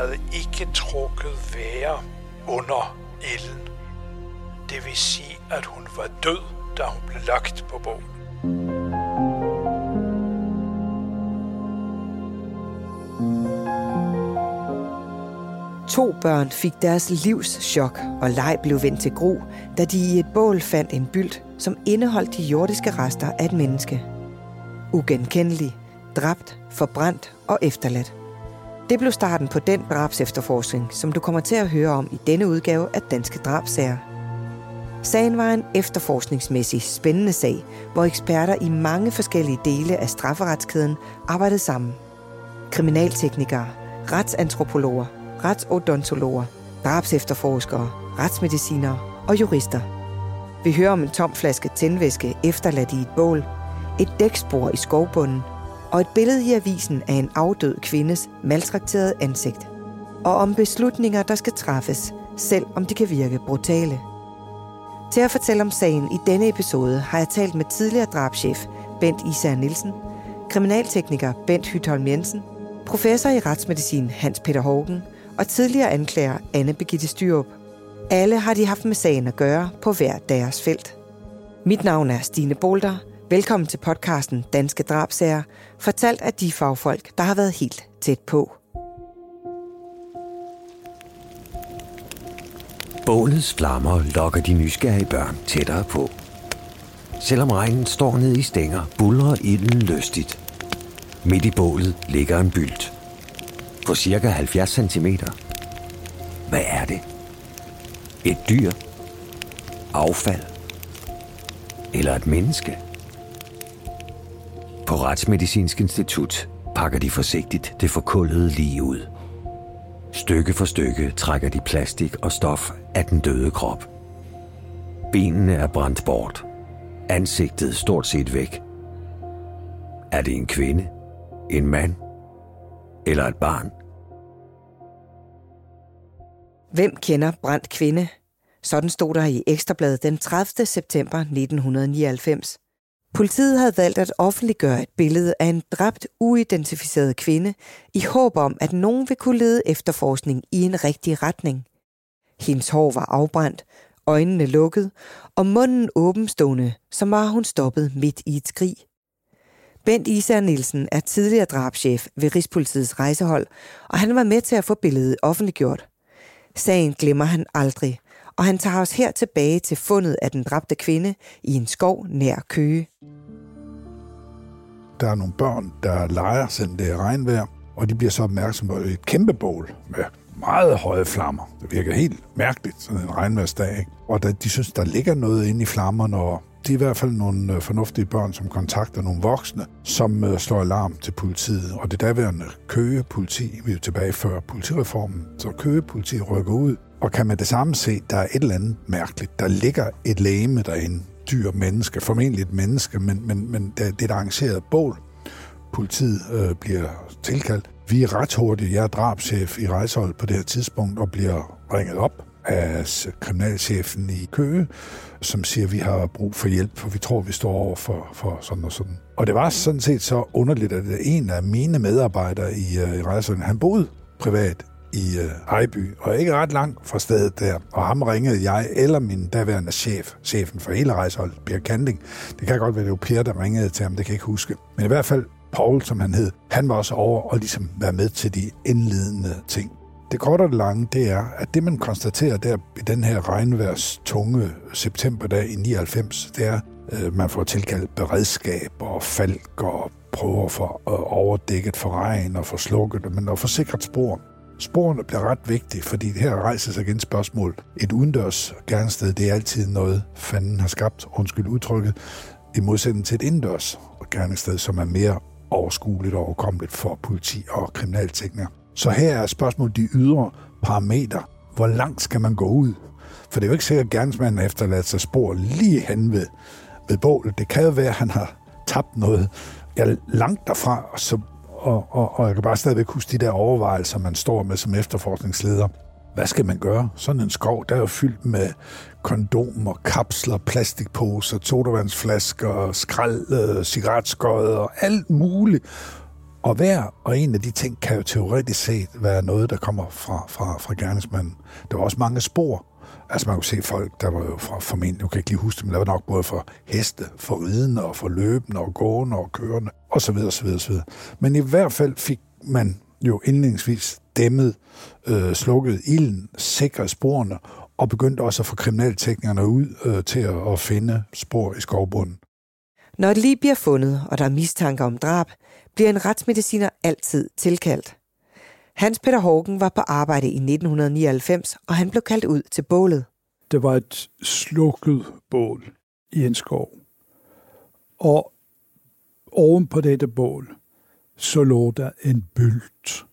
havde ikke trukket være under ilden. Det vil sige, at hun var død, da hun blev lagt på bål. To børn fik deres livs chok, og leg blev vendt til gro, da de i et bål fandt en bylt, som indeholdt de jordiske rester af et menneske. Ugenkendelig, dræbt, forbrændt og efterladt. Det blev starten på den drabsefterforskning, som du kommer til at høre om i denne udgave af Danske Drabsager. Sagen var en efterforskningsmæssig spændende sag, hvor eksperter i mange forskellige dele af strafferetskæden arbejdede sammen. Kriminalteknikere, retsantropologer, retsodontologer, drabsefterforskere, retsmedicinere og jurister. Vi hører om en tom flaske tændvæske efterladt i et bål, et dækspor i skovbunden og et billede i avisen af en afdød kvindes maltrakterede ansigt. Og om beslutninger, der skal træffes, selv om de kan virke brutale. Til at fortælle om sagen i denne episode har jeg talt med tidligere drabschef Bent Især Nielsen, kriminaltekniker Bent Hytholm Jensen, professor i retsmedicin Hans Peter Hågen og tidligere anklager Anne Begitte Styrup. Alle har de haft med sagen at gøre på hver deres felt. Mit navn er Stine Bolter. Velkommen til podcasten Danske Drabsager, fortalt af de fagfolk, der har været helt tæt på. Bålets flammer lokker de nysgerrige børn tættere på. Selvom regnen står ned i stænger, bulrer ilden lystigt. Midt i bålet ligger en bylt. På cirka 70 cm. Hvad er det? Et dyr? Affald? Eller et menneske? På Retsmedicinsk Institut pakker de forsigtigt det forkullede lige ud. Stykke for stykke trækker de plastik og stof af den døde krop. Benene er brændt bort. Ansigtet stort set væk. Er det en kvinde? En mand? Eller et barn? Hvem kender brændt kvinde? Sådan stod der i Ekstrabladet den 30. september 1999. Politiet havde valgt at offentliggøre et billede af en dræbt, uidentificeret kvinde, i håb om, at nogen vil kunne lede efterforskning i en rigtig retning. Hendes hår var afbrændt, øjnene lukket, og munden åbenstående, som var hun stoppet midt i et skrig. Bent Især Nielsen er tidligere drabschef ved Rigspolitiets rejsehold, og han var med til at få billedet offentliggjort. Sagen glemmer han aldrig, og han tager os her tilbage til fundet af den dræbte kvinde i en skov nær Køge. Der er nogle børn, der leger, selvom det er regnvejr, og de bliver så opmærksomme på et kæmpe bål med meget høje flammer. Det virker helt mærkeligt, sådan en regnværsdag. Ikke? Og da de synes, der ligger noget inde i flammerne, og det er i hvert fald nogle øh, fornuftige børn, som kontakter nogle voksne, som øh, slår alarm til politiet. Og det daværende Køge politi, vi er jo tilbage før politireformen, så Køge politi rykker ud og kan man det samme se, der er et eller andet mærkeligt. Der ligger et læme derinde, dyr, menneske, formentlig et menneske, men, men, men det er et arrangeret bål. Politiet øh, bliver tilkaldt. Vi er ret hurtigt. Jeg er drabschef i rejsehold på det her tidspunkt og bliver ringet op af kriminalchefen i Køge, som siger, at vi har brug for hjælp, for vi tror, vi står over for, for sådan og sådan. Og det var sådan set så underligt, at en af mine medarbejdere i, øh, i rejsehold, han boede privat i uh, Ejby, og ikke ret langt fra stedet der. Og ham ringede jeg, eller min daværende chef, chefen for hele rejseholdet, Per Kanding. Det kan godt være, det var Per, der ringede til ham, det kan jeg ikke huske. Men i hvert fald Paul, som han hed, han var også over og ligesom være med til de indledende ting. Det korte og det lange, det er, at det man konstaterer der i den her regnværs tunge septemberdag i 99, det er, øh, man får tilkaldt beredskab og falk og prøver at overdække øh, overdækket for regn og få slukket men at få sikret spor. Sporene bliver ret vigtige, fordi her rejser sig igen spørgsmål. Et udendørs gernsted, det er altid noget, fanden har skabt, undskyld udtrykket, i modsætning til et indendørs gerningssted, som er mere overskueligt og overkommeligt for politi og kriminalteknikere. Så her er spørgsmålet de ydre parametre. Hvor langt skal man gå ud? For det er jo ikke sikkert, at gerningsmanden efterladt sig spor lige hen ved, ved bålet. Det kan jo være, at han har tabt noget ja, langt derfra, så, og, og, og jeg kan bare stadigvæk huske de der overvejelser, man står med som efterforskningsleder. Hvad skal man gøre? Sådan en skov, der er jo fyldt med kondomer, kapsler, plastikposer, sodavandsflasker, skrald, øh, og alt muligt. Og hver og en af de ting kan jo teoretisk set være noget, der kommer fra, fra, fra gerningsmanden. Der var også mange spor. Altså man kunne se folk, der var jo fra formentlig, jeg kan ikke lige huske men der var nok både for heste, for ridende og for løbende og gående og kørende osv. så videre. Men i hvert fald fik man jo indledningsvis dæmmet, øh, slukket ilden, sikret sporene og begyndte også at få kriminalteknikerne ud øh, til at, at finde spor i skovbunden. Når et lige bliver fundet, og der er mistanke om drab, bliver en retsmediciner altid tilkaldt. Hans Peter Hågen var på arbejde i 1999, og han blev kaldt ud til bålet. Det var et slukket bål i en skov. Og oven på dette bål, så lå der en bylt.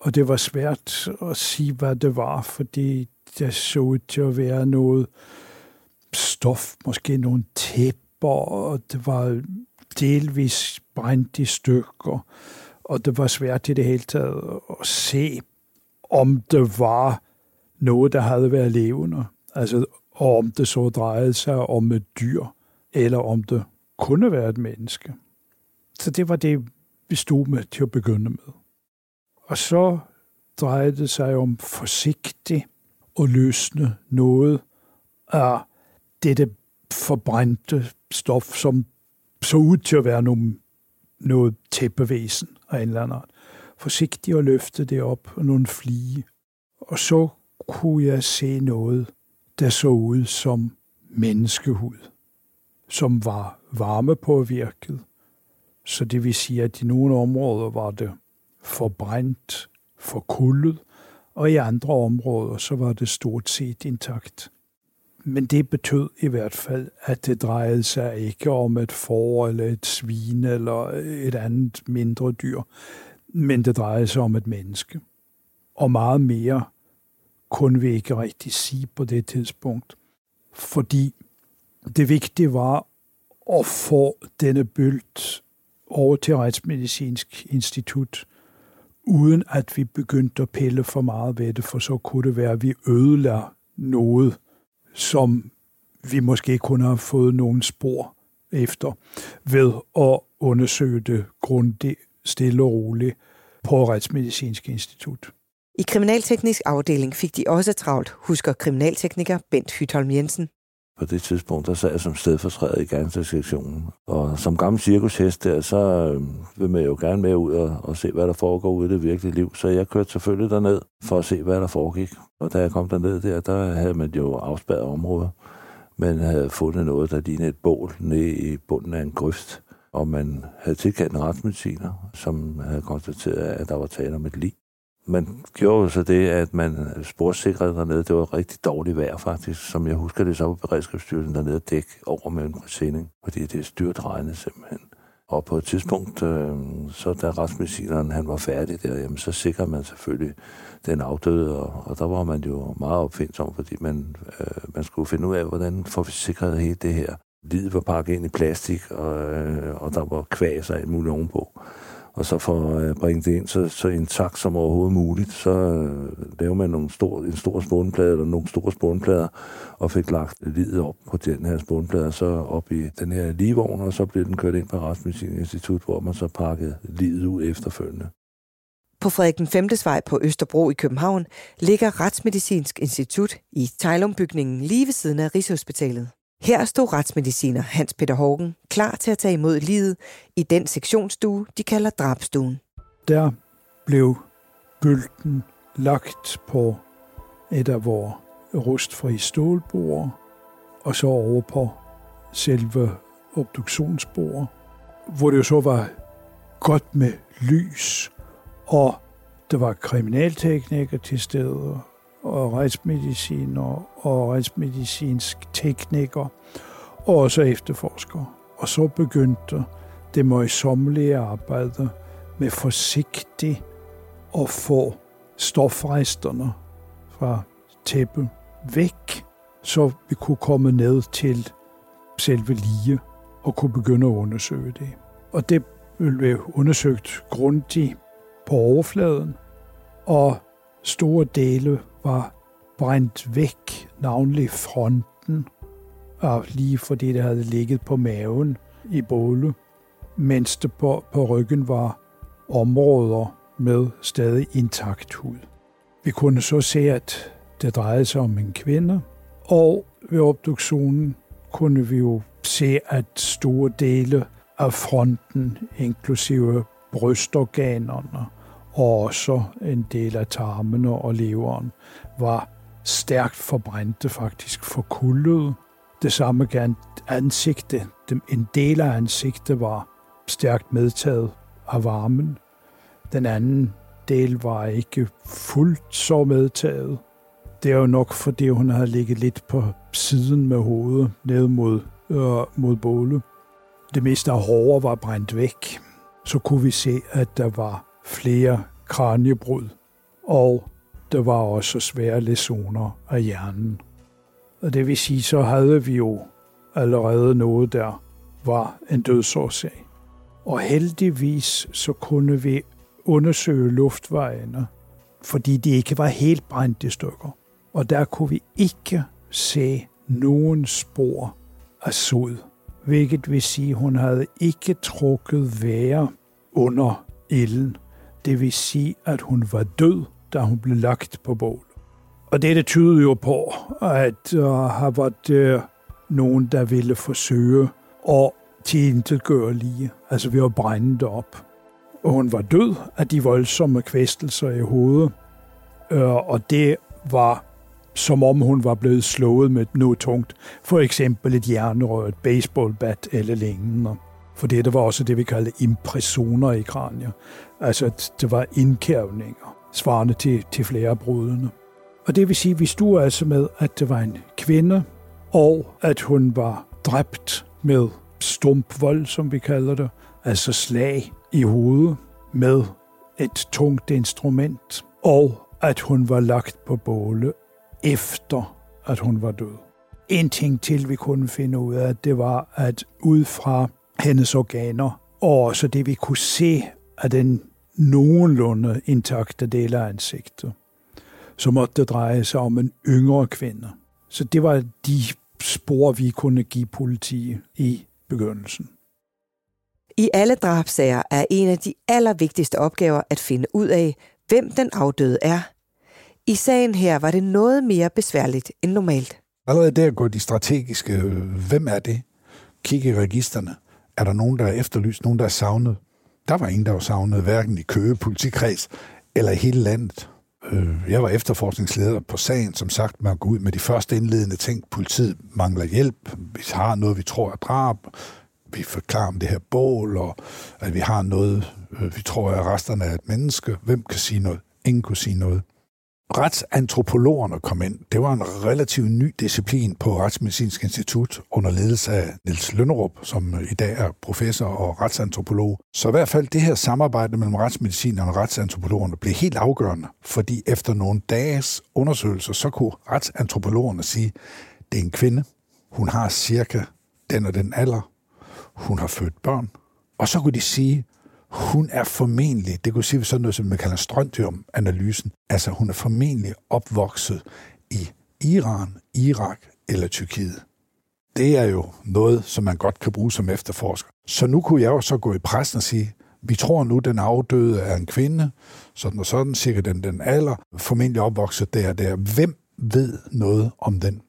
Og det var svært at sige, hvad det var, fordi det så ud til at være noget stof, måske nogle tæpper, og det var delvis brændt i stykker, og det var svært i det hele taget at se, om det var noget, der havde været levende, altså om det så drejede sig om et dyr, eller om det kunne være et menneske. Så det var det, vi stod med til at begynde med. Og så drejede det sig om forsigtigt at løsne noget af dette forbrændte stof, som så ud til at være nogle, noget tæppevæsen af en eller anden art. Forsigtigt at løfte det op og nogle flige. Og så kunne jeg se noget, der så ud som menneskehud, som var varmepåvirket. Så det vil sige, at i nogle områder var det forbrændt, forkullet, og i andre områder så var det stort set intakt. Men det betød i hvert fald, at det drejede sig ikke om et får eller et svin eller et andet mindre dyr, men det drejede sig om et menneske. Og meget mere kunne vi ikke rigtig sige på det tidspunkt, fordi det vigtige var at få denne bylt over til Retsmedicinsk Institut, uden at vi begyndte at pille for meget ved det, for så kunne det være, at vi ødelagde noget, som vi måske kun har fået nogle spor efter, ved at undersøge det grundigt, stille og roligt på Retsmedicinsk Institut. I kriminalteknisk afdeling fik de også travlt, husker kriminaltekniker Bent Hytholm Jensen. På det tidspunkt, der sad jeg som stedfortræder i gangstersektionen. Og som gammel cirkushest der, så øh, vil man jo gerne med ud og, og se, hvad der foregår ude i det virkelige liv. Så jeg kørte selvfølgelig derned for at se, hvad der foregik. Og da jeg kom derned der, der havde man jo afspærret områder. Man havde fundet noget, der lignede et bål nede i bunden af en grøft. Og man havde tilkaldt en retsmediciner, som havde konstateret, at der var tale om et lig man gjorde jo så det, at man sporsikrede dernede. Det var rigtig dårligt vejr faktisk. Som jeg husker det, så var beredskabsstyrelsen dernede dæk over med en præsending, fordi det styrt regnede simpelthen. Og på et tidspunkt, øh, så da retsmedicineren han var færdig der, jamen, så sikrede man selvfølgelig den afdøde, og, og der var man jo meget opfindsom, fordi man, øh, man skulle finde ud af, hvordan får vi sikret hele det her. Livet var pakket ind i plastik, og, øh, og der var kvæs og alt muligt ovenpå og så for at øh, bringe det ind så, så intakt som overhovedet muligt, så øh, laver man nogle stor, en stor spånplade eller nogle store spånplader, og fik lagt livet op på den her spånplade, så op i den her ligevogn, og så blev den kørt ind på Retsmedicinsk Institut, hvor man så pakkede livet ud efterfølgende. På Frederik den 5. vej på Østerbro i København ligger Retsmedicinsk Institut i Tejlumbygningen lige ved siden af Rigshospitalet. Her stod retsmediciner Hans Peter Hågen klar til at tage imod livet i den sektionsstue, de kalder drabstuen. Der blev bølten lagt på et af vores rustfri stålbord, og så over på selve obduktionsbordet, hvor det jo så var godt med lys, og der var kriminaltekniker til stede, og retsmediciner og retsmedicinsk tekniker, og også efterforskere. Og så begyndte det møjsommelige arbejde med forsigtigt at få stofresterne fra tæppet væk, så vi kunne komme ned til selve lige og kunne begynde at undersøge det. Og det blev undersøgt grundigt på overfladen, og store dele var brændt væk, navnlig fronten, og lige for det havde ligget på maven i bålet, mens det på, på ryggen var områder med stadig intakt hud. Vi kunne så se, at det drejede sig om en kvinde, og ved obduktionen kunne vi jo se, at store dele af fronten, inklusive brystorganerne og også en del af tarmene og leveren, var stærkt forbrændte, faktisk forkullede. Det samme gerne ansigtet. En del af ansigtet var stærkt medtaget af varmen. Den anden del var ikke fuldt så medtaget. Det er jo nok, fordi hun havde ligget lidt på siden med hovedet ned mod, øh, mod bålet. Det meste af håret var brændt væk. Så kunne vi se, at der var flere kraniebrud, og der var også svære lesioner af hjernen. Og det vil sige, så havde vi jo allerede noget, der var en dødsårsag. Og heldigvis så kunne vi undersøge luftvejene, fordi de ikke var helt brændt i stykker. Og der kunne vi ikke se nogen spor af sod, hvilket vil sige, at hun havde ikke trukket vejre under ilden. Det vil sige, at hun var død, da hun blev lagt på bål. Og det tyder jo på, at der har været uh, nogen, der ville forsøge at tilintetgøre lige. Altså ved at brænde det op. Og hun var død af de voldsomme kvæstelser i hovedet. Øh, og det var som om hun var blevet slået med noget tungt. For eksempel et jernrør, et baseballbat eller lignende. For det, var også det, vi kaldte impressioner i kranier. Altså, at det var indkævninger, svarende til, til flere af brudene. Og det vil sige, at vi stod altså med, at det var en kvinde, og at hun var dræbt med stumpvold, som vi kalder det, altså slag i hovedet med et tungt instrument, og at hun var lagt på båle efter, at hun var død. En ting til, vi kunne finde ud af, det var, at ud fra hendes organer, og så det vi kunne se af den nogenlunde intakte del af ansigtet, så måtte det dreje sig om en yngre kvinde. Så det var de spor, vi kunne give politiet i begyndelsen. I alle drabsager er en af de allervigtigste opgaver at finde ud af, hvem den afdøde er. I sagen her var det noget mere besværligt end normalt. Allerede der går de strategiske, hvem er det? Kig i registerne. Er der nogen, der er efterlyst, nogen, der er savnet? Der var ingen, der var savnet, hverken i Køge politikreds eller i hele landet. Øh, jeg var efterforskningsleder på sagen, som sagt, man går ud med de første indledende ting. Politiet mangler hjælp, vi har noget, vi tror er drab, vi forklarer om det her bål, og at vi har noget, øh, vi tror er resterne af et menneske. Hvem kan sige noget? Ingen kunne sige noget retsantropologerne kom ind. Det var en relativt ny disciplin på Retsmedicinsk Institut under ledelse af Niels Lønnerup, som i dag er professor og retsantropolog. Så i hvert fald det her samarbejde mellem retsmedicinerne og retsantropologerne blev helt afgørende, fordi efter nogle dages undersøgelser, så kunne retsantropologerne sige, det er en kvinde, hun har cirka den og den alder, hun har født børn, og så kunne de sige, hun er formentlig, det kunne sige sådan noget, som man kalder strontium-analysen, altså hun er formentlig opvokset i Iran, Irak eller Tyrkiet. Det er jo noget, som man godt kan bruge som efterforsker. Så nu kunne jeg jo så gå i pressen og sige, vi tror nu, den afdøde er en kvinde, sådan og sådan, cirka den, den alder, formentlig opvokset der og der. Hvem ved noget om den?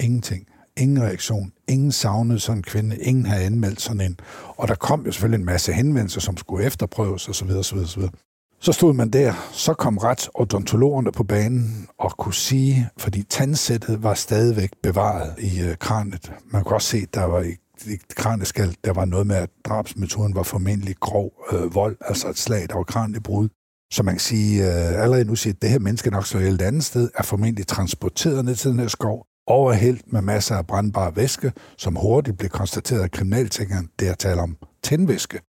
Ingenting. Ingen reaktion. Ingen savnede sådan en kvinde. Ingen havde anmeldt sådan en. Og der kom jo selvfølgelig en masse henvendelser, som skulle efterprøves osv. osv., osv. Så stod man der, så kom retsodontologerne på banen og kunne sige, fordi tandsættet var stadigvæk bevaret i øh, kranet. Man kunne også se, der var i, i kraneskald, der var noget med, at drabsmetoden var formentlig grov øh, vold, altså et slag, der var kranjebrud. Så man kan sige, øh, allerede nu siger, at det her menneske nok så et andet sted, er formentlig transporteret ned til den her skov, overhældt med masser af brandbar væske, som hurtigt blev konstateret af kriminaltænkeren, der taler om tændvæske.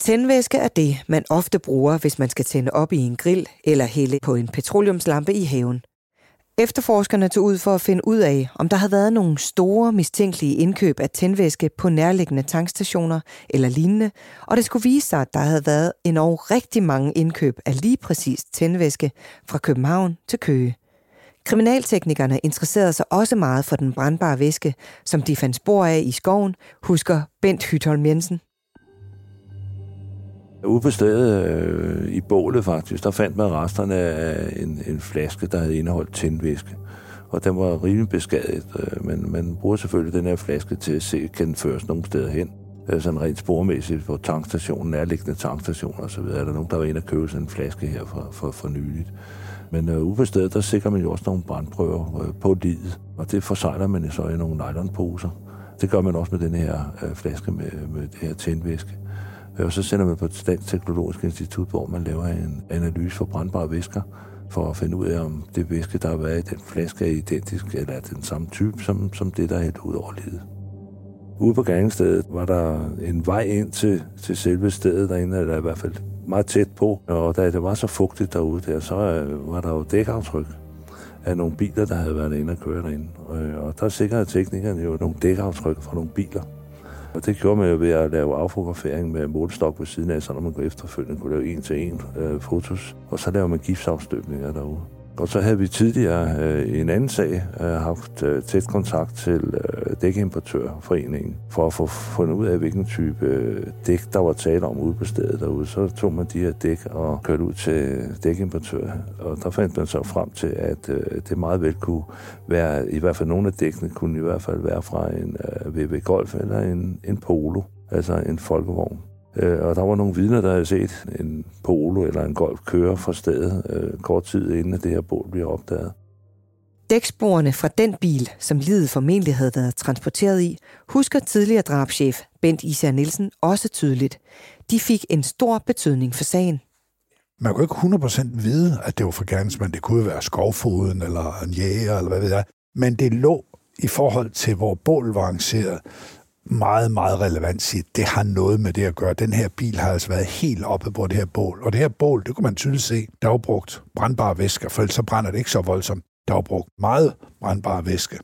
Tændvæske er det, man ofte bruger, hvis man skal tænde op i en grill eller hælde på en petroleumslampe i haven. Efterforskerne tog ud for at finde ud af, om der havde været nogle store mistænkelige indkøb af tændvæske på nærliggende tankstationer eller lignende, og det skulle vise sig, at der havde været endnu rigtig mange indkøb af lige præcis tændvæske fra København til Køge. Kriminalteknikerne interesserede sig også meget for den brandbare væske, som de fandt spor af i skoven, husker Bent Hytholm Jensen. Ude på stedet øh, i bålet faktisk, der fandt man resterne af en, en flaske, der havde indeholdt tændvæske. Og den var rimelig beskadiget, øh, men man bruger selvfølgelig den her flaske til at se, kan den føres nogle steder hen. Øh, sådan rent spormæssigt på tankstationen, nærliggende tankstationer osv. Er der nogen, der var inde og købe sådan en flaske her for, for, for nyligt. Men øh, ude på stedet, der sikrer man jo også nogle brandprøver øh, på livet, og det forsejler man så i nogle nylonposer. Det gør man også med den her øh, flaske med, med det her tændvæske. Øh, og så sender man på et Statens Teknologisk Institut, hvor man laver en analyse for brandbare væsker, for at finde ud af, om det væske, der har været i den flaske, er identisk eller er den samme type, som, som det, der er helt ud over livet. Ude på gerningsstedet var der en vej ind til, til selve stedet derinde, eller i hvert fald meget tæt på. Og da det var så fugtigt derude der, så øh, var der jo dækaftryk af nogle biler, der havde været inde og køre derinde. Og, og der sikrede teknikerne jo nogle dækaftryk fra nogle biler. Og det gjorde man jo ved at lave affotografering med målstok på siden af, så når man kunne efterfølgende kunne lave en til en øh, fotos. Og så laver man gipsafstøbninger derude. Og så havde vi tidligere øh, i en anden sag øh, haft øh, tæt kontakt til øh, dækimportørforeningen for at få fundet ud af, hvilken type øh, dæk, der var tale om ude på stedet derude. Så tog man de her dæk og kørte ud til dækimportør, og der fandt man så frem til, at øh, det meget vel kunne være, i hvert fald nogle af dækkene kunne i hvert fald være fra en øh, VW Golf eller en, en Polo, altså en folkevogn. Øh, og der var nogle vidner, der havde set en polo eller en golf køre fra stedet øh, kort tid inden, at det her bål bliver opdaget. Dæksporene fra den bil, som livet formentlig havde været transporteret i, husker tidligere drabschef Bent Især Nielsen også tydeligt. De fik en stor betydning for sagen. Man kunne ikke 100% vide, at det var for gerningsmand. Det kunne være skovfoden eller en jæger, eller hvad ved jeg. Men det lå i forhold til, hvor bål var arrangeret, meget, meget relevant sige, det har noget med det at gøre. Den her bil har altså været helt oppe på det her bål. Og det her bål, det kunne man tydeligt se, der var brugt brandbare væsker, for ellers så brænder det ikke så voldsomt. Der var brugt meget brandbare væske.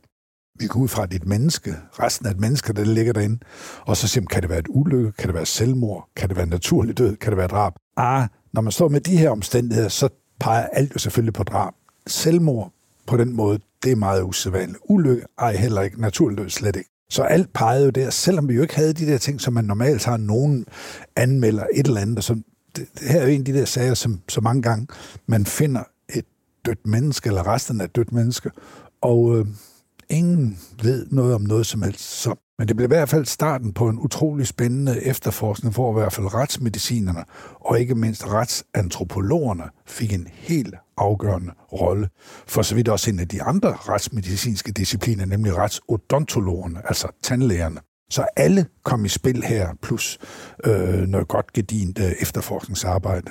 Vi går ud fra, at det er et menneske, resten af et menneske, der ligger derinde, og så siger kan det være et ulykke, kan det være selvmord, kan det være naturlig død, kan det være drab? Ah, når man står med de her omstændigheder, så peger alt jo selvfølgelig på drab. Selvmord på den måde, det er meget usædvanligt. Ulykke, ej heller ikke. Naturlig død slet ikke. Så alt pegede jo der, selvom vi jo ikke havde de der ting, som man normalt har, nogen anmelder et eller andet. Så det, det her er jo en af de der sager, som så mange gange man finder et dødt menneske, eller resten af et dødt menneske, og øh, ingen ved noget om noget som helst. Så, men det blev i hvert fald starten på en utrolig spændende efterforskning, hvor i hvert fald retsmedicinerne og ikke mindst retsantropologerne fik en helt afgørende rolle. For så vidt også en af de andre retsmedicinske discipliner, nemlig retsodontologerne, altså tandlægerne. Så alle kom i spil her, plus øh, noget godt gedint øh, efterforskningsarbejde.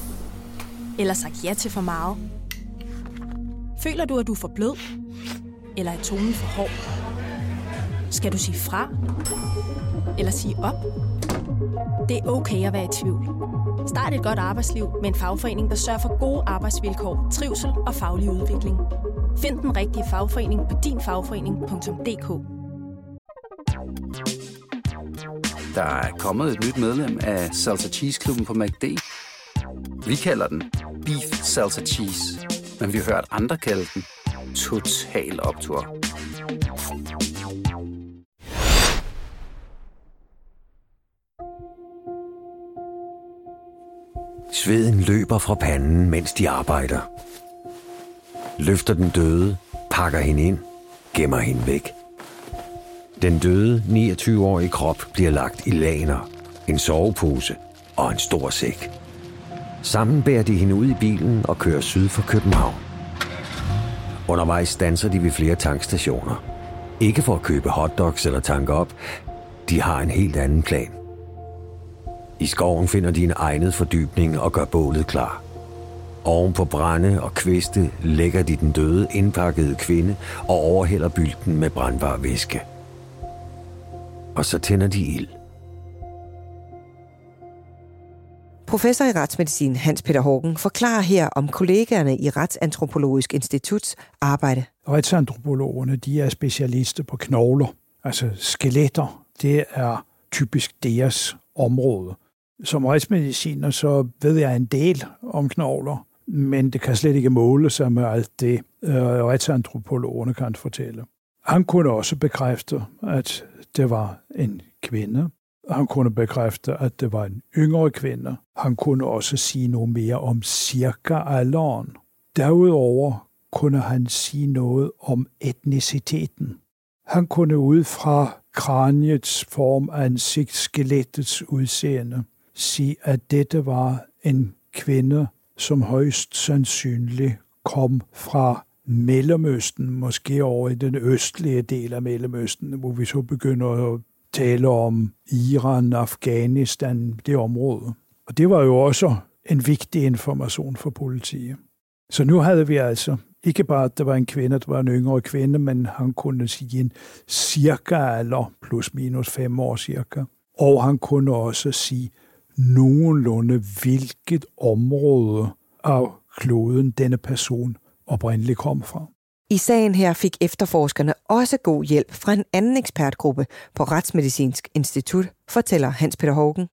Eller sagt ja til for meget? Føler du, at du er for blød? Eller er tonen for hård? Skal du sige fra? Eller sige op? Det er okay at være i tvivl. Start et godt arbejdsliv med en fagforening, der sørger for gode arbejdsvilkår, trivsel og faglig udvikling. Find den rigtige fagforening på dinfagforening.dk Der er kommet et nyt medlem af Salsa Cheese Klubben på MACD. Vi kalder den Beef Salsa Cheese, men vi har hørt andre kalde den Total Optor. Sveden løber fra panden, mens de arbejder. Løfter den døde, pakker hende ind, gemmer hende væk. Den døde 29-årige krop bliver lagt i laner, en sovepose og en stor sæk. Sammen bærer de hende ud i bilen og kører syd for København. Undervejs stanser de ved flere tankstationer. Ikke for at købe hotdogs eller tanke op. De har en helt anden plan. I skoven finder de en egnet fordybning og gør bålet klar. Oven på brænde og kviste lægger de den døde indpakkede kvinde og overhælder bylden med brandbar væske. Og så tænder de ild. Professor i retsmedicin Hans Peter Hågen forklarer her om kollegaerne i Retsantropologisk Instituts arbejde. Retsantropologerne de er specialister på knogler, altså skeletter. Det er typisk deres område. Som retsmediciner så ved jeg en del om knogler, men det kan slet ikke måle sig med alt det, øh, retsantropologerne kan fortælle. Han kunne også bekræfte, at det var en kvinde. Han kunne bekræfte, at det var en yngre kvinde. Han kunne også sige noget mere om cirka alderen. Derudover kunne han sige noget om etniciteten. Han kunne ud fra kraniets form, ansigt, skelettets udseende, sige, at dette var en kvinde, som højst sandsynligt kom fra Mellemøsten, måske over i den østlige del af Mellemøsten, hvor vi så begynder at tale om Iran, Afghanistan, det område. Og det var jo også en vigtig information for politiet. Så nu havde vi altså ikke bare, at der var en kvinde, der var en yngre kvinde, men han kunne sige en cirka eller plus minus fem år cirka. Og han kunne også sige nogenlunde, hvilket område af kloden denne person oprindeligt kom fra. I sagen her fik efterforskerne også god hjælp fra en anden ekspertgruppe på Retsmedicinsk Institut, fortæller Hans Peter Hågen.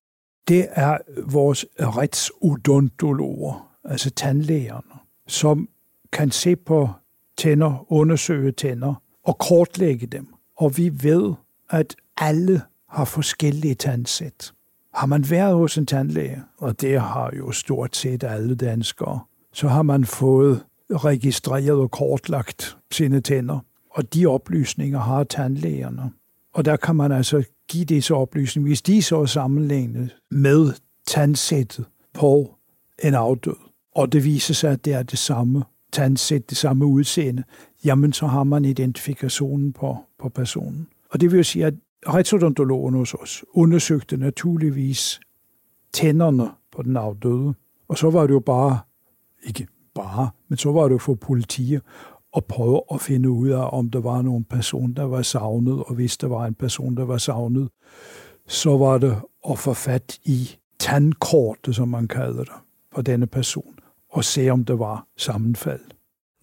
Det er vores retsodontologer, altså tandlægerne, som kan se på tænder, undersøge tænder og kortlægge dem. Og vi ved, at alle har forskellige tandsæt. Har man været hos en tandlæge, og det har jo stort set alle danskere, så har man fået registreret og kortlagt sine tænder. Og de oplysninger har tandlægerne. Og der kan man altså give disse oplysninger, hvis de så er sammenlignet med tandsættet på en afdød. Og det viser sig, at det er det samme tandsæt, det samme udseende, jamen så har man identifikationen på, på personen. Og det vil sige, at retsodontologen hos os undersøgte naturligvis tænderne på den afdøde. Og så var det jo bare, ikke bare, men så var det for politiet at prøve at finde ud af, om der var nogen person, der var savnet, og hvis der var en person, der var savnet, så var det at få fat i tandkortet, som man kalder det, for denne person, og se, om der var sammenfald.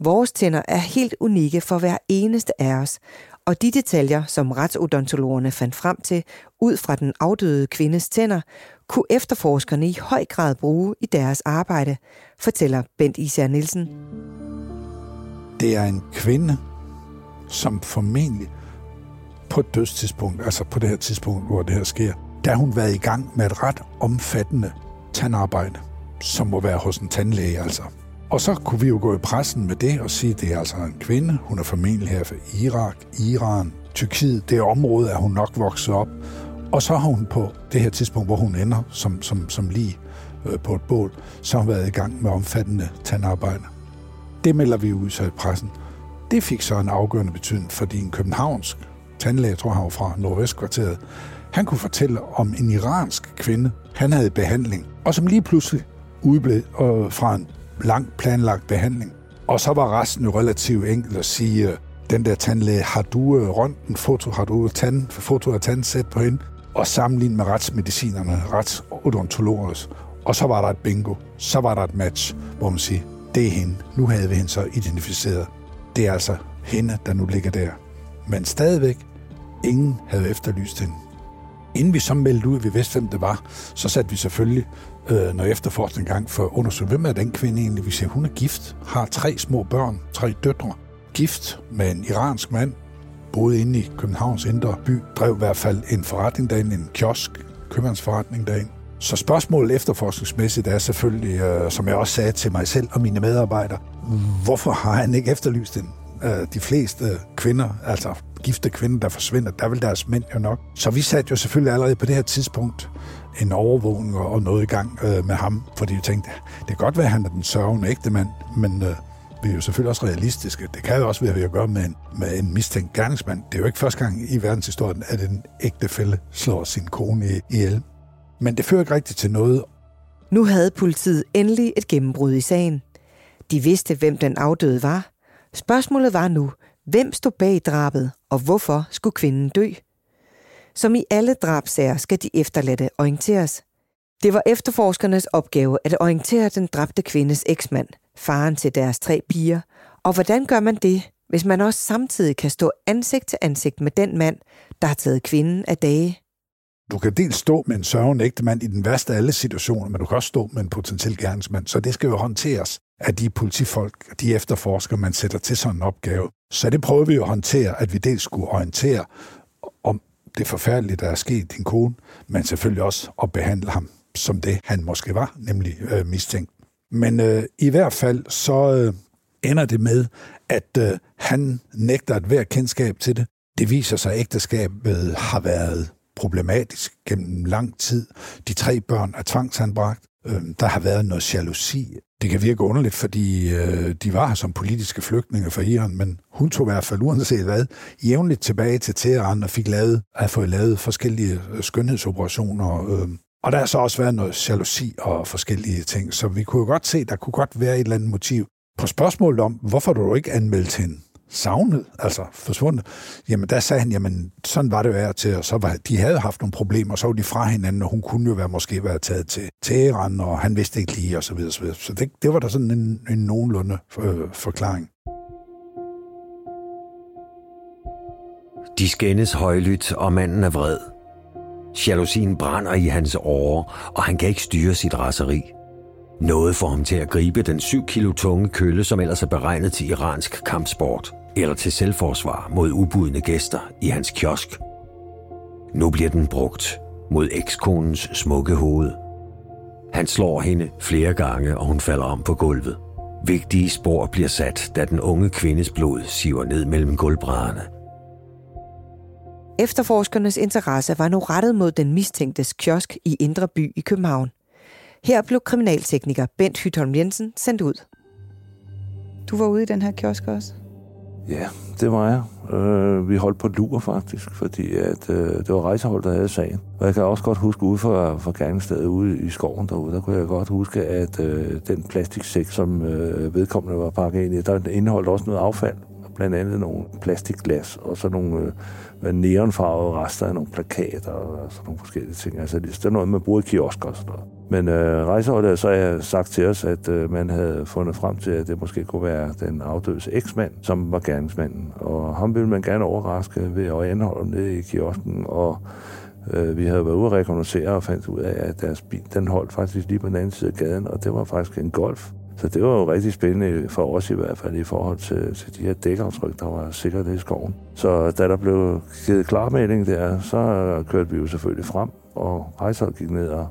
Vores tænder er helt unikke for hver eneste af os, og de detaljer, som retsodontologerne fandt frem til ud fra den afdøde kvindes tænder, kunne efterforskerne i høj grad bruge i deres arbejde, fortæller Bent Især Nielsen. Det er en kvinde, som formentlig på et dødstidspunkt, altså på det her tidspunkt, hvor det her sker, der har hun været i gang med et ret omfattende tandarbejde, som må være hos en tandlæge altså. Og så kunne vi jo gå i pressen med det og sige, at det er altså en kvinde. Hun er formentlig her fra Irak, Iran, Tyrkiet. Det område er hun nok vokset op. Og så har hun på det her tidspunkt, hvor hun ender som, som, som lige øh, på et bål, så har hun været i gang med omfattende tandarbejde. Det melder vi ud i pressen. Det fik så en afgørende betydning, fordi en københavnsk tandlæge, tror han var fra Nordvestkvarteret, han kunne fortælle om en iransk kvinde, han havde behandling, og som lige pludselig udblev øh, fra en langt planlagt behandling. Og så var resten jo relativt enkelt at sige, øh, den der tandlæge, har du øh, røntgen foto, har du tand, foto af tandsæt på hende? Og sammenlignet med retsmedicinerne, retsodontologers. Og så var der et bingo. Så var der et match, hvor man siger, det er hende. Nu havde vi hende så identificeret. Det er altså hende, der nu ligger der. Men stadigvæk, ingen havde efterlyst hende. Inden vi så meldte ud, at vi vidste, hvem det var, så satte vi selvfølgelig øh, når efterforskningen gang for at undersøge, hvem er den kvinde egentlig? Vi ser. hun er gift, har tre små børn, tre døtre, gift med en iransk mand, boede inde i Københavns indre by, drev i hvert fald en forretning derinde, en kiosk, købmandsforretning derinde. Så spørgsmålet efterforskningsmæssigt er selvfølgelig, øh, som jeg også sagde til mig selv og mine medarbejdere, hvorfor har han ikke efterlyst den? Øh, de fleste kvinder, altså gifte kvinder, der forsvinder, der vil deres mænd jo nok. Så vi satte jo selvfølgelig allerede på det her tidspunkt en overvågning og noget i gang øh, med ham, fordi jeg tænkte, det kan godt være, at han er den sørgende ægte mand, men øh, vi er jo selvfølgelig også realistiske. Det kan jo også være, at vi har at gøre med en, med en mistænkt gerningsmand. Det er jo ikke første gang i verdenshistorien, at en ægtefælle slår sin kone ihjel. Men det fører ikke rigtigt til noget. Nu havde politiet endelig et gennembrud i sagen. De vidste, hvem den afdøde var. Spørgsmålet var nu, hvem stod bag drabet, og hvorfor skulle kvinden dø? Som i alle drabsager skal de efterladte orienteres. Det var efterforskernes opgave at orientere den dræbte kvindes eksmand, faren til deres tre piger. Og hvordan gør man det, hvis man også samtidig kan stå ansigt til ansigt med den mand, der har taget kvinden af dage? Du kan dels stå med en sørgende ægte mand i den værste af alle situationer, men du kan også stå med en potentiel gerningsmand. Så det skal jo håndteres af de politifolk, de efterforskere, man sætter til sådan en opgave. Så det prøver vi jo at håndtere, at vi dels skulle orientere det forfærdelige, der er sket din kone, men selvfølgelig også at behandle ham som det, han måske var, nemlig øh, mistænkt. Men øh, i hvert fald så øh, ender det med, at øh, han nægter at være kendskab til det. Det viser sig, at ægteskabet har været problematisk gennem lang tid. De tre børn er tvangsanbragt. Øh, der har været noget jalousi. Det kan virke underligt, fordi øh, de var her som politiske flygtninge fra Iran, men hun tog i hvert fald uanset hvad, jævnligt tilbage til Teheran og fik lavet, at få lavet forskellige øh, skønhedsoperationer. Øh, og der har så også været noget jalousi og forskellige ting, så vi kunne jo godt se, der kunne godt være et eller andet motiv. På spørgsmålet om, hvorfor du ikke anmeldte hende savnet, altså forsvundet, jamen der sagde han, jamen sådan var det jo til, og så var, de havde haft nogle problemer, og så var de fra hinanden, og hun kunne jo være, måske være taget til Teheran, og han vidste ikke lige, og så videre, så videre. Så det, det var der sådan en, en nogenlunde øh, forklaring. De skændes højlydt, og manden er vred. Jalousien brænder i hans åre, og han kan ikke styre sit raseri. Noget får ham til at gribe den 7 kilo tunge kølle, som ellers er beregnet til iransk kampsport, eller til selvforsvar mod ubudne gæster i hans kiosk. Nu bliver den brugt mod ekskonens smukke hoved. Han slår hende flere gange, og hun falder om på gulvet. Vigtige spor bliver sat, da den unge kvindes blod siver ned mellem gulvbrædderne. Efterforskernes interesse var nu rettet mod den mistænktes kiosk i Indre By i København. Her blev kriminaltekniker Bent Hytholm Jensen sendt ud. Du var ude i den her kiosk også? Ja, det var jeg. Øh, vi holdt på lur faktisk, fordi at, øh, det var rejsehold, der havde sagen. Og jeg kan også godt huske ude fra, fra gerningsstedet ude i skoven derude, der kunne jeg godt huske, at øh, den plastiksæk, som øh, vedkommende var pakket ind i, der indeholdt også noget affald. Blandt andet nogle plastikglas og så nogle øh, neonfarvede rester af nogle plakater og sådan nogle forskellige ting. Altså, det er noget, man bruger i kiosker og sådan noget. Men øh, rejseholdet så jeg sagt til os, at øh, man havde fundet frem til, at det måske kunne være den afdødes eksmand, som var gerningsmanden. Og ham ville man gerne overraske ved at anholde ham nede i kiosken, og øh, vi havde været ude at rekognosere og fandt ud af, at deres bil, den holdt faktisk lige på den anden side af gaden, og det var faktisk en golf. Så det var jo rigtig spændende for os i hvert fald i forhold til, til de her dækaftryk, der var sikkert i skoven. Så da der blev givet klarmelding der, så kørte vi jo selvfølgelig frem, og rejseholdet gik ned og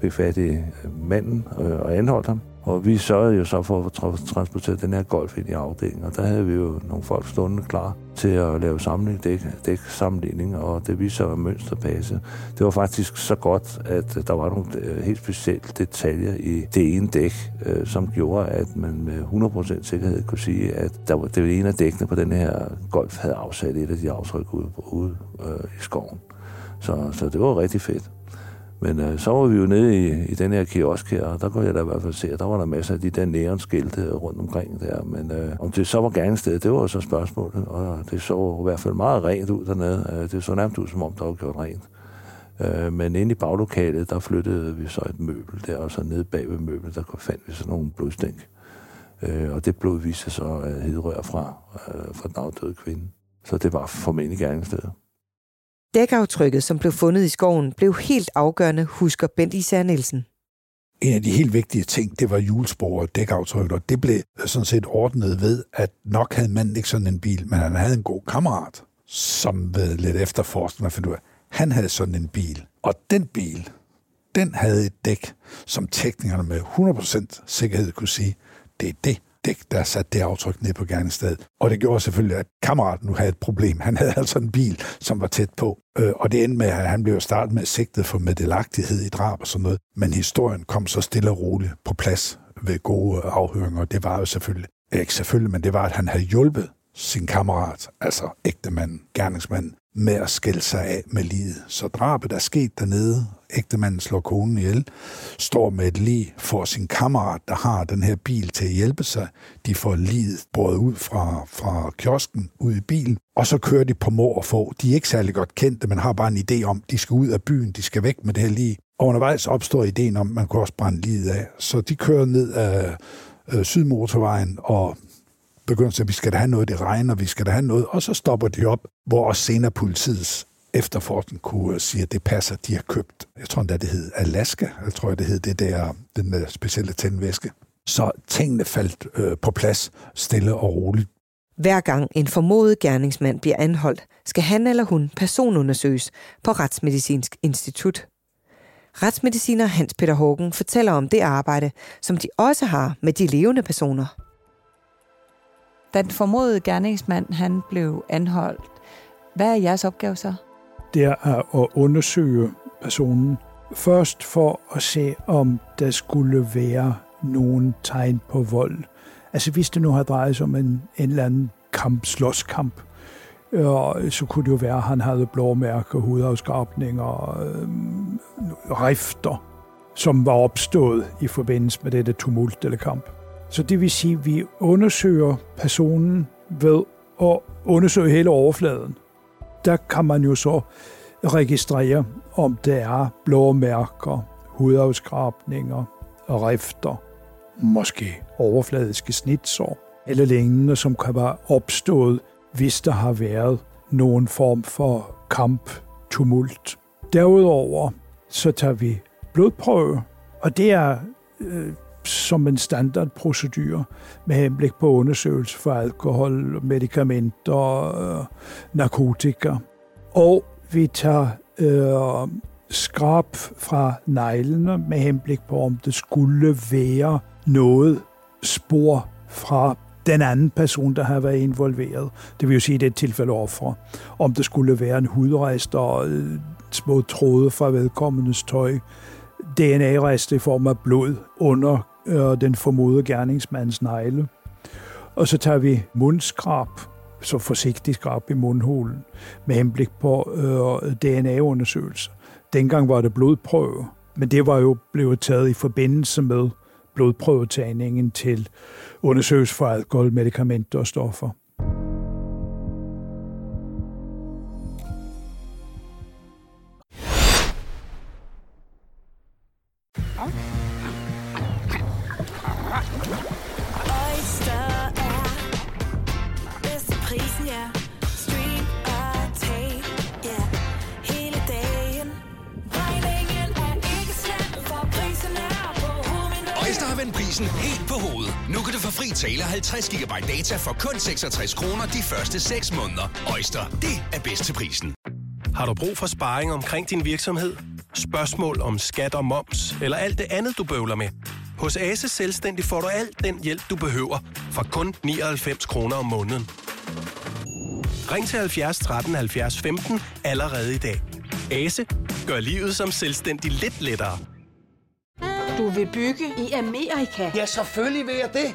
fik fat i øh, manden øh, og anholdt ham. Og vi sørgede jo så for at transportere den her golf ind i afdelingen, og der havde vi jo nogle folk stående klar til at lave samling, dæk, dæk sammenligning, og det viste sig at mønsterpasse. Det var faktisk så godt, at der var nogle øh, helt specielle detaljer i det ene dæk, som gjorde, at man med 100% sikkerhed kunne sige, at der var, det var ene af dækkene på den her golf havde afsat et af de aftryk ude, ude øh, i skoven. Så, så det var rigtig fedt. Men øh, så var vi jo nede i, i den her kiosk her, og der kunne jeg da i hvert fald se, at der var der masser af de der neonskilte rundt omkring der. Men øh, om det så var gerningsstedet, det var jo så spørgsmålet, og det så i hvert fald meget rent ud dernede. Øh, det så nærmest ud, som om der var gjort rent. Øh, men inde i baglokalet, der flyttede vi så et møbel der, og så nede bag ved møblet, der fandt vi så nogle blodstænk. Øh, og det blod viste så at hedrør fra, øh, fra den afdøde kvinde. Så det var formentlig gerningsstedet. Dækaftrykket, som blev fundet i skoven, blev helt afgørende, husker Bent Især Nielsen. En af de helt vigtige ting, det var hjulspor og dækaftryk, og det blev sådan set ordnet ved, at nok havde manden ikke sådan en bil, men han havde en god kammerat, som ved lidt efterforskning fandt ud af, han havde sådan en bil. Og den bil, den havde et dæk, som teknikerne med 100% sikkerhed kunne sige, det er det, dæk, der satte det aftryk ned på gerningsstedet. Og det gjorde selvfølgelig, at kammeraten nu havde et problem. Han havde altså en bil, som var tæt på. Øh, og det endte med, at han blev startet med sigtet for meddelagtighed i drab og sådan noget. Men historien kom så stille og roligt på plads ved gode afhøringer. Det var jo selvfølgelig Ikke selvfølgelig, men det var, at han havde hjulpet sin kammerat, altså ægtemanden, gerningsmanden, med at skille sig af med livet. Så drabet er sket dernede. Ægtemanden slår konen ihjel, står med et lig for sin kammerat, der har den her bil til at hjælpe sig. De får livet båret ud fra, fra kiosken, ud i bilen, og så kører de på mor og få. De er ikke særlig godt kendte, men har bare en idé om, de skal ud af byen, de skal væk med det her lig. Og undervejs opstår ideen om, at man kunne også brænde livet af. Så de kører ned af øh, Sydmotorvejen og begynder at sige, at vi skal da have noget, det regner, vi skal da have noget, og så stopper de op, hvor også senere politiets efterforskning kunne øh, sige, at det passer, de har købt. Jeg tror endda, det hed Alaska. Jeg tror, det hed det der, den der specielle tændvæske. Så tingene faldt øh, på plads stille og roligt. Hver gang en formodet gerningsmand bliver anholdt, skal han eller hun personundersøges på Retsmedicinsk Institut. Retsmediciner Hans Peter Hågen fortæller om det arbejde, som de også har med de levende personer. Da den formodede gerningsmand han blev anholdt, hvad er jeres opgave så? Det er at undersøge personen. Først for at se, om der skulle være nogen tegn på vold. Altså hvis det nu har drejet sig om en, en eller anden kamp, slåskamp, og så kunne det jo være, at han havde blåmærker, hudafskrabninger, øh, rifter, som var opstået i forbindelse med dette tumult eller kamp. Så det vil sige, at vi undersøger personen ved at undersøge hele overfladen. Der kan man jo så registrere, om der er blå mærker, hudafskrabninger og rifter, måske overfladiske snitsår eller lignende, som kan være opstået, hvis der har været nogen form for kamp, tumult. Derudover så tager vi blodprøve, og det er øh, som en standardprocedur med henblik på undersøgelse for alkohol, medicamenter, øh, narkotika. Og vi tager øh, skrab fra neglene med henblik på, om det skulle være noget spor fra den anden person, der har været involveret. Det vil jo sige, at det er et tilfælde offer. Om det skulle være en hudrest og øh, små tråde fra vedkommendes tøj, DNA-rest i form af blod under og den formodede gerningsmands negle. Og så tager vi mundskrab, så forsigtig skrab i mundhulen, med henblik på øh, DNA-undersøgelse. Dengang var det blodprøve, men det var jo blevet taget i forbindelse med blodprøvetagningen til undersøgelse for alkohol, medicamenter og stoffer. Data for kun 66 kroner de første 6 måneder. Øjster, det er bedst til prisen. Har du brug for sparring omkring din virksomhed? Spørgsmål om skat og moms, eller alt det andet, du bøvler med? Hos Ase Selvstændig får du alt den hjælp, du behøver, for kun 99 kroner om måneden. Ring til 70 13 70 15 allerede i dag. Ase gør livet som selvstændig lidt lettere. Du vil bygge i Amerika? Ja, selvfølgelig vil jeg det.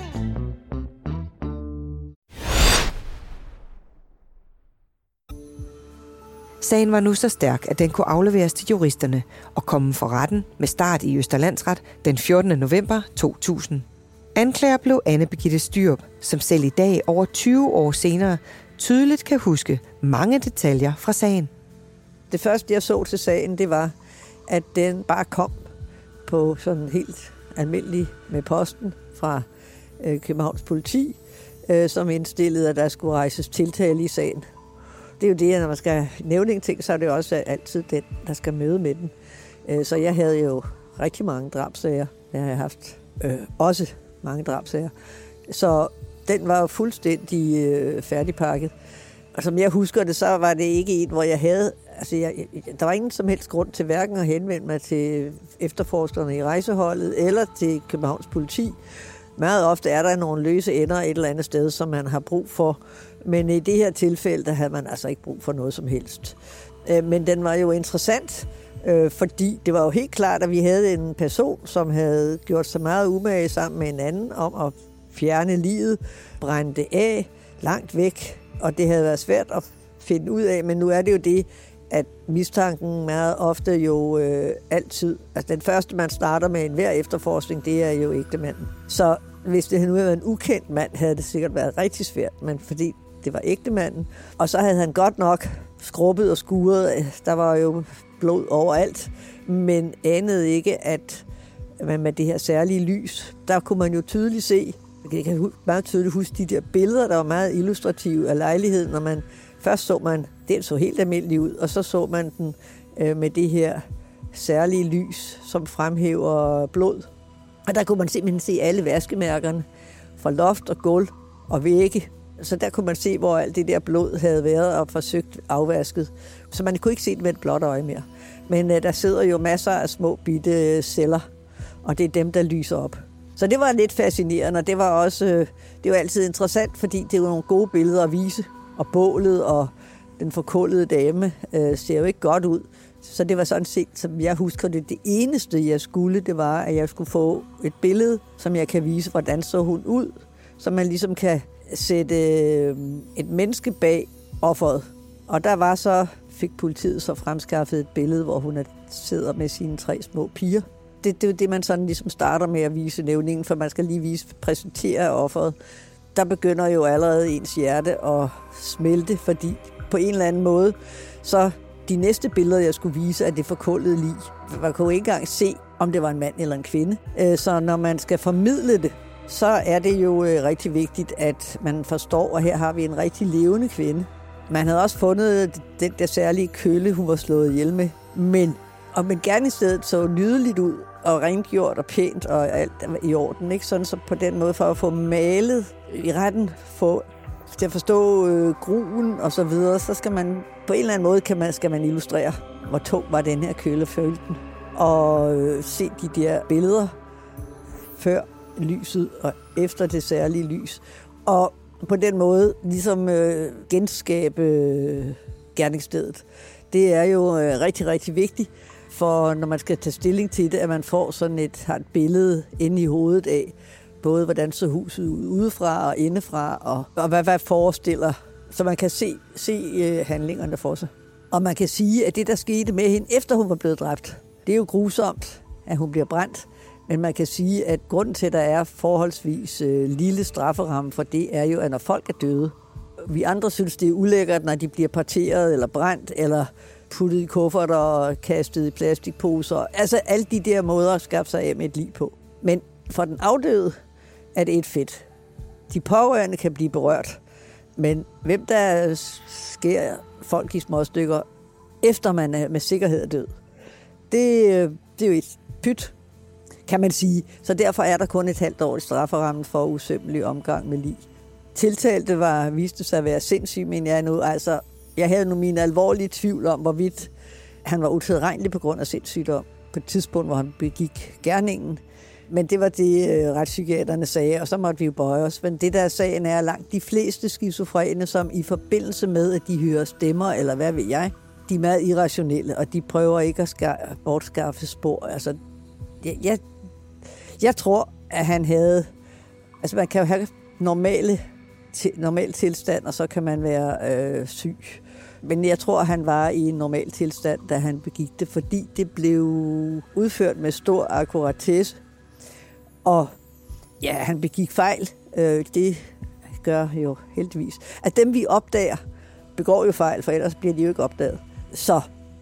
Sagen var nu så stærk, at den kunne afleveres til juristerne og komme for retten med start i Østerlandsret den 14. november 2000. Anklager blev Anne Birgitte Styrup, som selv i dag, over 20 år senere, tydeligt kan huske mange detaljer fra sagen. Det første, jeg så til sagen, det var, at den bare kom på sådan helt almindelig med posten fra øh, Københavns politi, øh, som indstillede, at der skulle rejses tiltale i sagen. Det er jo det, at når man skal nævne en ting, så er det også altid den, der skal møde med den. Øh, så jeg havde jo rigtig mange drabsager. Jeg har haft øh, også mange drabsager. Så den var jo fuldstændig øh, færdigpakket. Og som jeg husker det, så var det ikke en, hvor jeg havde... Altså, jeg, der var ingen som helst grund til hverken at henvende mig til efterforskerne i rejseholdet eller til Københavns politi. Meget ofte er der nogle løse ender et eller andet sted, som man har brug for. Men i det her tilfælde, der havde man altså ikke brug for noget som helst. Øh, men den var jo interessant, øh, fordi det var jo helt klart, at vi havde en person, som havde gjort så meget umage sammen med en anden om at fjerne livet, brænde det af langt væk, og det havde været svært at finde ud af, men nu er det jo det, at mistanken meget ofte jo øh, altid, altså den første, man starter med en hver efterforskning, det er jo ægte manden. Så hvis det nu havde været en ukendt mand, havde det sikkert været rigtig svært, men fordi det var ægtemanden. og så havde han godt nok skrubbet og skuret, der var jo blod overalt, men anede ikke, at man med det her særlige lys, der kunne man jo tydeligt se, jeg kan meget tydeligt huske de der billeder, der var meget illustrative af lejligheden, når man først så man, den så helt almindelig ud, og så så man den øh, med det her særlige lys, som fremhæver blod. Og der kunne man simpelthen se alle vaskemærkerne fra loft og gulv og vægge. Så der kunne man se, hvor alt det der blod havde været og forsøgt afvasket. Så man kunne ikke se det med et blåt øje mere. Men øh, der sidder jo masser af små bitte øh, celler, og det er dem, der lyser op. Så det var lidt fascinerende, og det var også øh, det var altid interessant, fordi det var nogle gode billeder at vise. Og bålet og den forkullede dame øh, ser jo ikke godt ud. Så det var sådan set, som jeg husker det, det eneste, jeg skulle, det var, at jeg skulle få et billede, som jeg kan vise, hvordan så hun ud. Så man ligesom kan sætte øh, et menneske bag offeret. Og der var så, fik politiet så fremskaffet et billede, hvor hun sidder med sine tre små piger det, det er jo det, man sådan ligesom starter med at vise nævningen, for man skal lige vise, præsentere offeret. Der begynder jo allerede ens hjerte at smelte, fordi på en eller anden måde, så de næste billeder, jeg skulle vise, er det forkullede lig. Man kunne ikke engang se, om det var en mand eller en kvinde. Øh, så når man skal formidle det, så er det jo øh, rigtig vigtigt, at man forstår, at her har vi en rigtig levende kvinde. Man havde også fundet den der særlige kølle, hun var slået ihjel med. Men og men gerne i stedet så nydeligt ud, og rengjort og pænt og alt i orden. Ikke? Sådan så på den måde for at få malet i retten, få til at forstå øh, gruen og så videre, så skal man på en eller anden måde kan man, skal man illustrere, hvor tung var den her køle følten. Og øh, se de der billeder før lyset og efter det særlige lys. Og på den måde ligesom øh, genskabe øh, gerningsstedet. Det er jo øh, rigtig, rigtig vigtigt for når man skal tage stilling til det, at man får sådan et, har et billede inde i hovedet af, både hvordan så huset ud udefra og indefra, og, og hvad, hvad forestiller, så man kan se, se øh, handlingerne for sig. Og man kan sige, at det, der skete med hende, efter hun var blevet dræbt, det er jo grusomt, at hun bliver brændt. Men man kan sige, at grunden til, at der er forholdsvis øh, lille strafferamme for det, er jo, at når folk er døde, vi andre synes, det er ulækkert, når de bliver parteret eller brændt, eller puttet i kufferter og kastet i plastikposer. Altså alle de der måder at skaffe sig af med et liv på. Men for den afdøde er det et fedt. De pårørende kan blive berørt, men hvem der sker folk i små stykker, efter man er med sikkerhed er død, det, øh, det er jo et pyt, kan man sige. Så derfor er der kun et halvt år i strafferammen for usømmelig omgang med lig. Tiltalte var, viste sig at være sindssyg, men jeg nu. Altså, jeg havde nu mine alvorlige tvivl om, hvorvidt han var utilregnelig på grund af sindssygdom på et tidspunkt, hvor han begik gerningen. Men det var det, øh, retspsykiaterne sagde, og så måtte vi jo bøje os. Men det der sagen er, langt de fleste skizofrene, som i forbindelse med, at de hører stemmer, eller hvad ved jeg, de er meget irrationelle, og de prøver ikke at bortskaffe spor. Altså, jeg, jeg, jeg tror, at han havde... Altså, man kan jo have normale til, normal tilstand, og så kan man være øh, syg. Men jeg tror, han var i en normal tilstand, da han begik det, fordi det blev udført med stor akkuratesse. Og ja, han begik fejl. Øh, det gør jo heldigvis. At dem, vi opdager, begår jo fejl, for ellers bliver de jo ikke opdaget. Så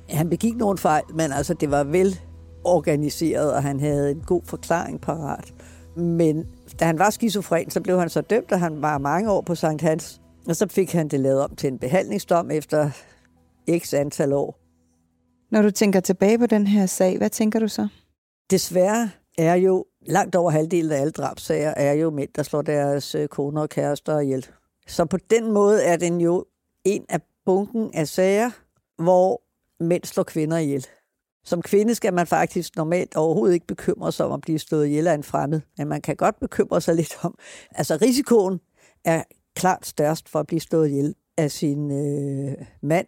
han begik nogle fejl, men altså, det var vel organiseret, og han havde en god forklaring parat. Men da han var skizofren, så blev han så dømt, og han var mange år på Sankt Hans. Og så fik han det lavet om til en behandlingsdom efter x antal år. Når du tænker tilbage på den her sag, hvad tænker du så? Desværre er jo langt over halvdelen af alle drabsager er jo mænd, der slår deres øh, koner og kærester ihjel. Så på den måde er den jo en af bunken af sager, hvor mænd slår kvinder ihjel. Som kvinde skal man faktisk normalt overhovedet ikke bekymre sig om at blive slået ihjel af en fremmed, men man kan godt bekymre sig lidt om. Altså risikoen er klart størst for at blive slået ihjel af sin øh, mand,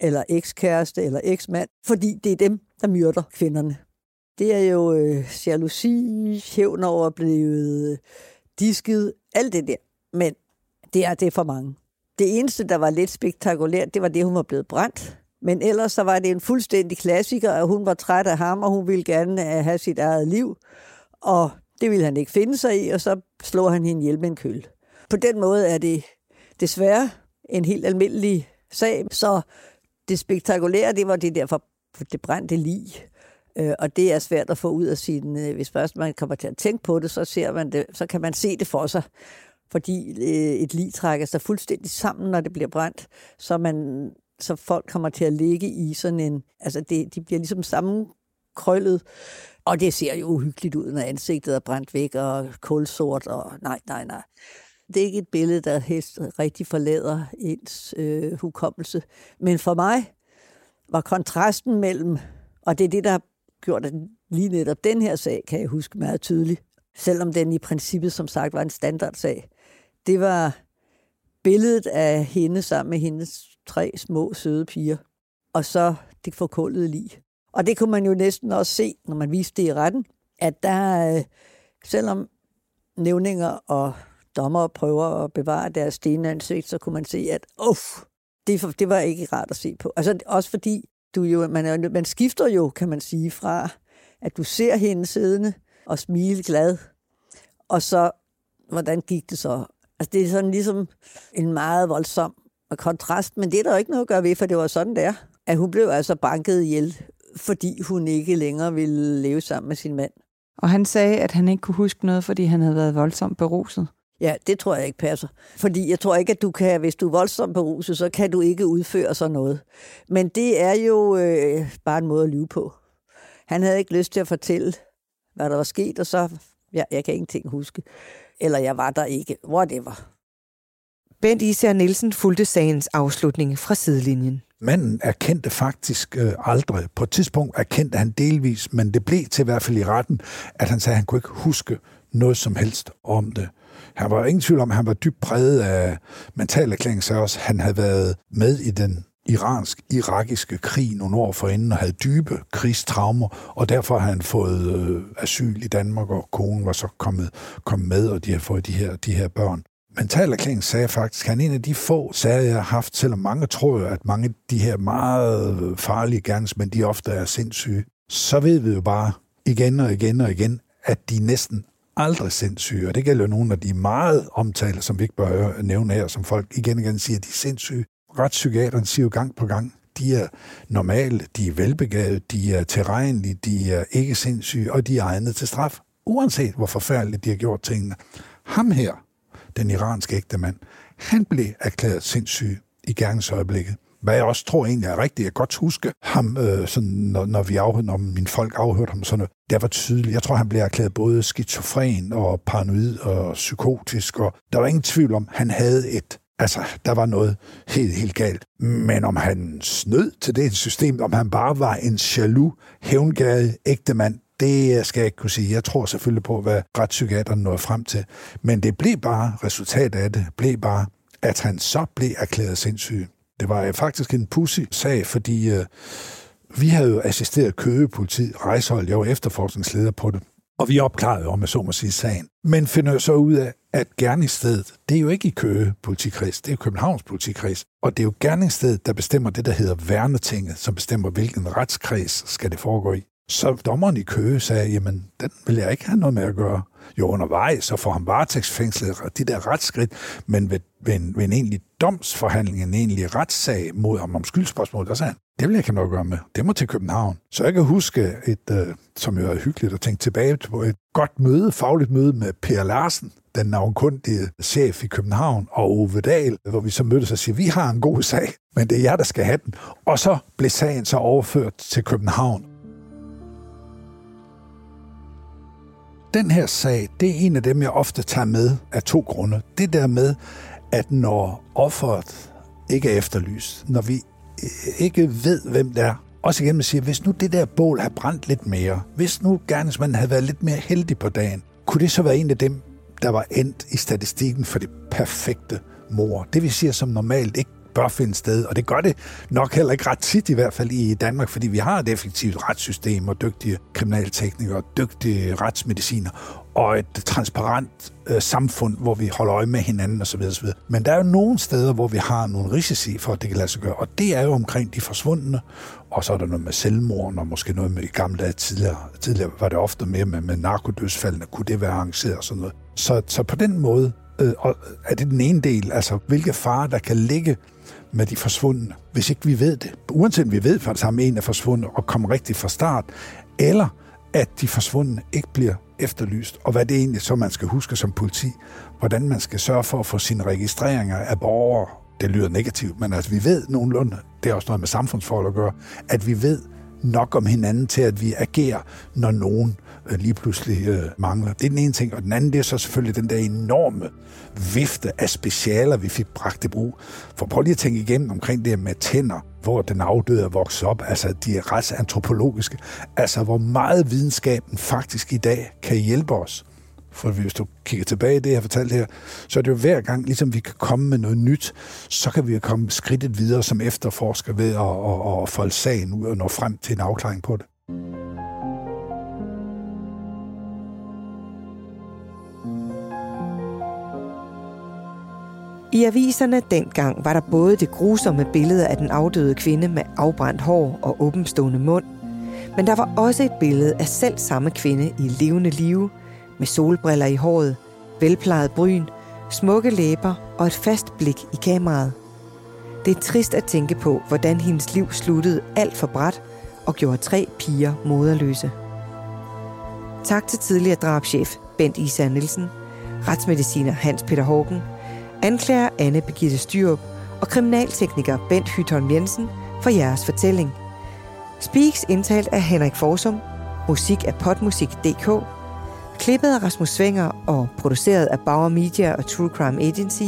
eller ekskæreste, eller eksmand, fordi det er dem, der myrder kvinderne. Det er jo øh, jalousi, hævn over blevet øh, disket, alt det der. Men det er det for mange. Det eneste, der var lidt spektakulært, det var det, hun var blevet brændt. Men ellers så var det en fuldstændig klassiker, at hun var træt af ham, og hun ville gerne øh, have sit eget liv. Og det ville han ikke finde sig i, og så slår han hende ihjel med en køl. På den måde er det desværre en helt almindelig sag, så det spektakulære, det var det der for det brændte lig. Øh, og det er svært at få ud af sin... Øh, hvis først man kommer til at tænke på det, så, ser man det, så kan man se det for sig. Fordi et lig trækker sig fuldstændig sammen, når det bliver brændt, så man så folk kommer til at ligge i sådan en... Altså, det, de bliver ligesom sammenkrøllet, og det ser jo uhyggeligt ud, når ansigtet er brændt væk og kulsort, og nej, nej, nej. Det er ikke et billede, der helst rigtig forlader ens øh, hukommelse. Men for mig var kontrasten mellem, og det er det, der har gjort, at lige netop den her sag, kan jeg huske meget tydeligt, selvom den i princippet, som sagt, var en standardsag, det var billedet af hende sammen med hendes tre små søde piger, og så det forkullede lige. Og det kunne man jo næsten også se, når man viste det i retten, at der, øh, selvom nævninger og dommer prøver at bevare deres stenansigt, så kunne man se, at uff, det, det var ikke rart at se på. Altså også fordi, du jo, man, er, man skifter jo, kan man sige, fra at du ser hende siddende og smile glad, og så, hvordan gik det så? Altså det er sådan ligesom en meget voldsom kontrast, men det er der jo ikke noget at gøre ved, for det var sådan der, at hun blev altså banket ihjel, fordi hun ikke længere ville leve sammen med sin mand. Og han sagde, at han ikke kunne huske noget, fordi han havde været voldsomt beruset. Ja, det tror jeg ikke passer. Fordi jeg tror ikke, at du kan, hvis du er voldsomt beruset, så kan du ikke udføre sådan noget. Men det er jo øh, bare en måde at lyve på. Han havde ikke lyst til at fortælle, hvad der var sket, og så, ja, jeg kan ingenting huske. Eller jeg var der ikke. Whatever. Bent Især Nielsen fulgte sagens afslutning fra sidelinjen. Manden erkendte faktisk øh, aldrig. På et tidspunkt erkendte han delvis, men det blev til i hvert fald i retten, at han sagde, at han kunne ikke huske noget som helst om det. Han var ingen tvivl om, at han var dybt præget af mentalerklæring, så også han havde været med i den iransk-irakiske krig nogle år forinden og havde dybe krigstraumer, og derfor har han fået øh, asyl i Danmark, og konen var så kommet, kommet med, og de har fået de her, de her børn. Mentalerklæring sagde faktisk, at han er en af de få sager, jeg har haft, selvom mange tror, at mange af de her meget farlige gerningsmænd, de ofte er sindssyge. Så ved vi jo bare igen og igen og igen, at de næsten aldrig sindssyge, og det gælder jo nogle af de meget omtalte, som vi ikke bør nævne her, som folk igen og igen siger, at de er sindssyge. Retspsykiateren siger jo gang på gang, de er normale, de er velbegavede, de er tilregnelige, de er ikke sindssyge, og de er egnet til straf, uanset hvor forfærdeligt de har gjort tingene. Ham her, den iranske ægte mand, han blev erklæret sindssyg i gerningsøjeblikket. Hvad jeg også tror egentlig er rigtigt. Jeg kan godt huske ham, øh, sådan, når, når, vi afhørte, når min folk afhørte ham, sådan noget. Det var tydeligt. Jeg tror, han blev erklæret både skizofren og paranoid og psykotisk, og der var ingen tvivl om, han havde et Altså, der var noget helt, helt galt. Men om han snød til det system, om han bare var en jaloux, hævngade ægte mand, det skal jeg ikke kunne sige. Jeg tror selvfølgelig på, hvad retspsykiateren nåede frem til. Men det blev bare, resultatet af det, blev bare, at han så blev erklæret sindssyg. Det var øh, faktisk en pussy sag, fordi øh, vi havde jo assisteret Køge politi, rejsehold, jeg var efterforskningsleder på det. Og vi opklarede om, at så må sige, sagen. Men finder så ud af, at gerningsstedet, det er jo ikke i Køge politikreds, det er jo Københavns politikreds. Og det er jo gerningsstedet, der bestemmer det, der hedder Værnetinget, som bestemmer, hvilken retskreds skal det foregå i. Så dommeren i Køge sagde, jamen, den vil jeg ikke have noget med at gøre. Jo, undervejs, så får han varetægtsfængslet de der retsskridt, men ved, ved, en, ved en egentlig domsforhandling, en egentlig retssag mod ham om skyldspørgsmål, der sagde han, det vil jeg ikke have noget at gøre med. Det må til København. Så jeg kan huske, et, øh, som jo er hyggeligt at tænke tilbage på, et godt møde, fagligt møde med Per Larsen, den navnkundige chef i København, og Ove Dahl, hvor vi så mødtes og siger, vi har en god sag, men det er jer, der skal have den. Og så blev sagen så overført til København. Den her sag, det er en af dem, jeg ofte tager med af to grunde. Det der med, at når offeret ikke er efterlyst, når vi øh, ikke ved, hvem det er, også igen siger, hvis nu det der bål har brændt lidt mere, hvis nu gerningsmanden havde været lidt mere heldig på dagen, kunne det så være en af dem, der var endt i statistikken for det perfekte mor. Det vil sige, som normalt ikke bør finde sted, og det gør det nok heller ikke ret tit i hvert fald i Danmark, fordi vi har et effektivt retssystem og dygtige kriminalteknikere og dygtige retsmediciner og et transparent øh, samfund, hvor vi holder øje med hinanden osv. osv. Men der er jo nogle steder, hvor vi har nogle risici for, at det kan lade sig gøre, og det er jo omkring de forsvundne, og så er der noget med selvmord, og måske noget med i gamle dage tidligere. Tidligere var det ofte mere med, med narkodødsfaldene, kunne det være arrangeret og sådan noget. Så, så på den måde øh, er det den ene del, altså hvilke farer, der kan ligge med de forsvundne, hvis ikke vi ved det. Uanset om vi ved, at sammen en er forsvundet og kommer rigtigt fra start, eller at de forsvundne ikke bliver efterlyst, og hvad det egentlig så man skal huske som politi, hvordan man skal sørge for at få sine registreringer af borgere, det lyder negativt, men altså vi ved nogenlunde, det er også noget med samfundsforhold at gøre, at vi ved nok om hinanden til, at vi agerer, når nogen Øh, lige pludselig øh, mangler. Det er den ene ting. Og den anden, det er så selvfølgelig den der enorme vifte af specialer, vi fik bragt i brug. For prøv lige at tænke igennem omkring det med tænder, hvor den afdøde er vokset op, altså de retsantropologiske, altså hvor meget videnskaben faktisk i dag kan hjælpe os. For hvis du kigger tilbage i det, jeg har fortalt her, så er det jo hver gang, ligesom vi kan komme med noget nyt, så kan vi komme skridtet videre som efterforsker ved at, at, at folde sagen ud og nå frem til en afklaring på det. I aviserne dengang var der både det grusomme billede af den afdøde kvinde med afbrændt hår og åbenstående mund, men der var også et billede af selv samme kvinde i levende live, med solbriller i håret, velplejet bryn, smukke læber og et fast blik i kameraet. Det er trist at tænke på, hvordan hendes liv sluttede alt for bræt og gjorde tre piger moderløse. Tak til tidligere drabschef Bent Isa Nielsen, retsmediciner Hans Peter Hågen, anklager Anne Begitte Styrup og kriminaltekniker Bent Hytholm Jensen for jeres fortælling. Speaks indtalt af Henrik Forsum, musik af potmusik.dk, klippet af Rasmus Svinger og produceret af Bauer Media og True Crime Agency.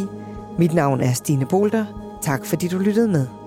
Mit navn er Stine Bolter. Tak fordi du lyttede med.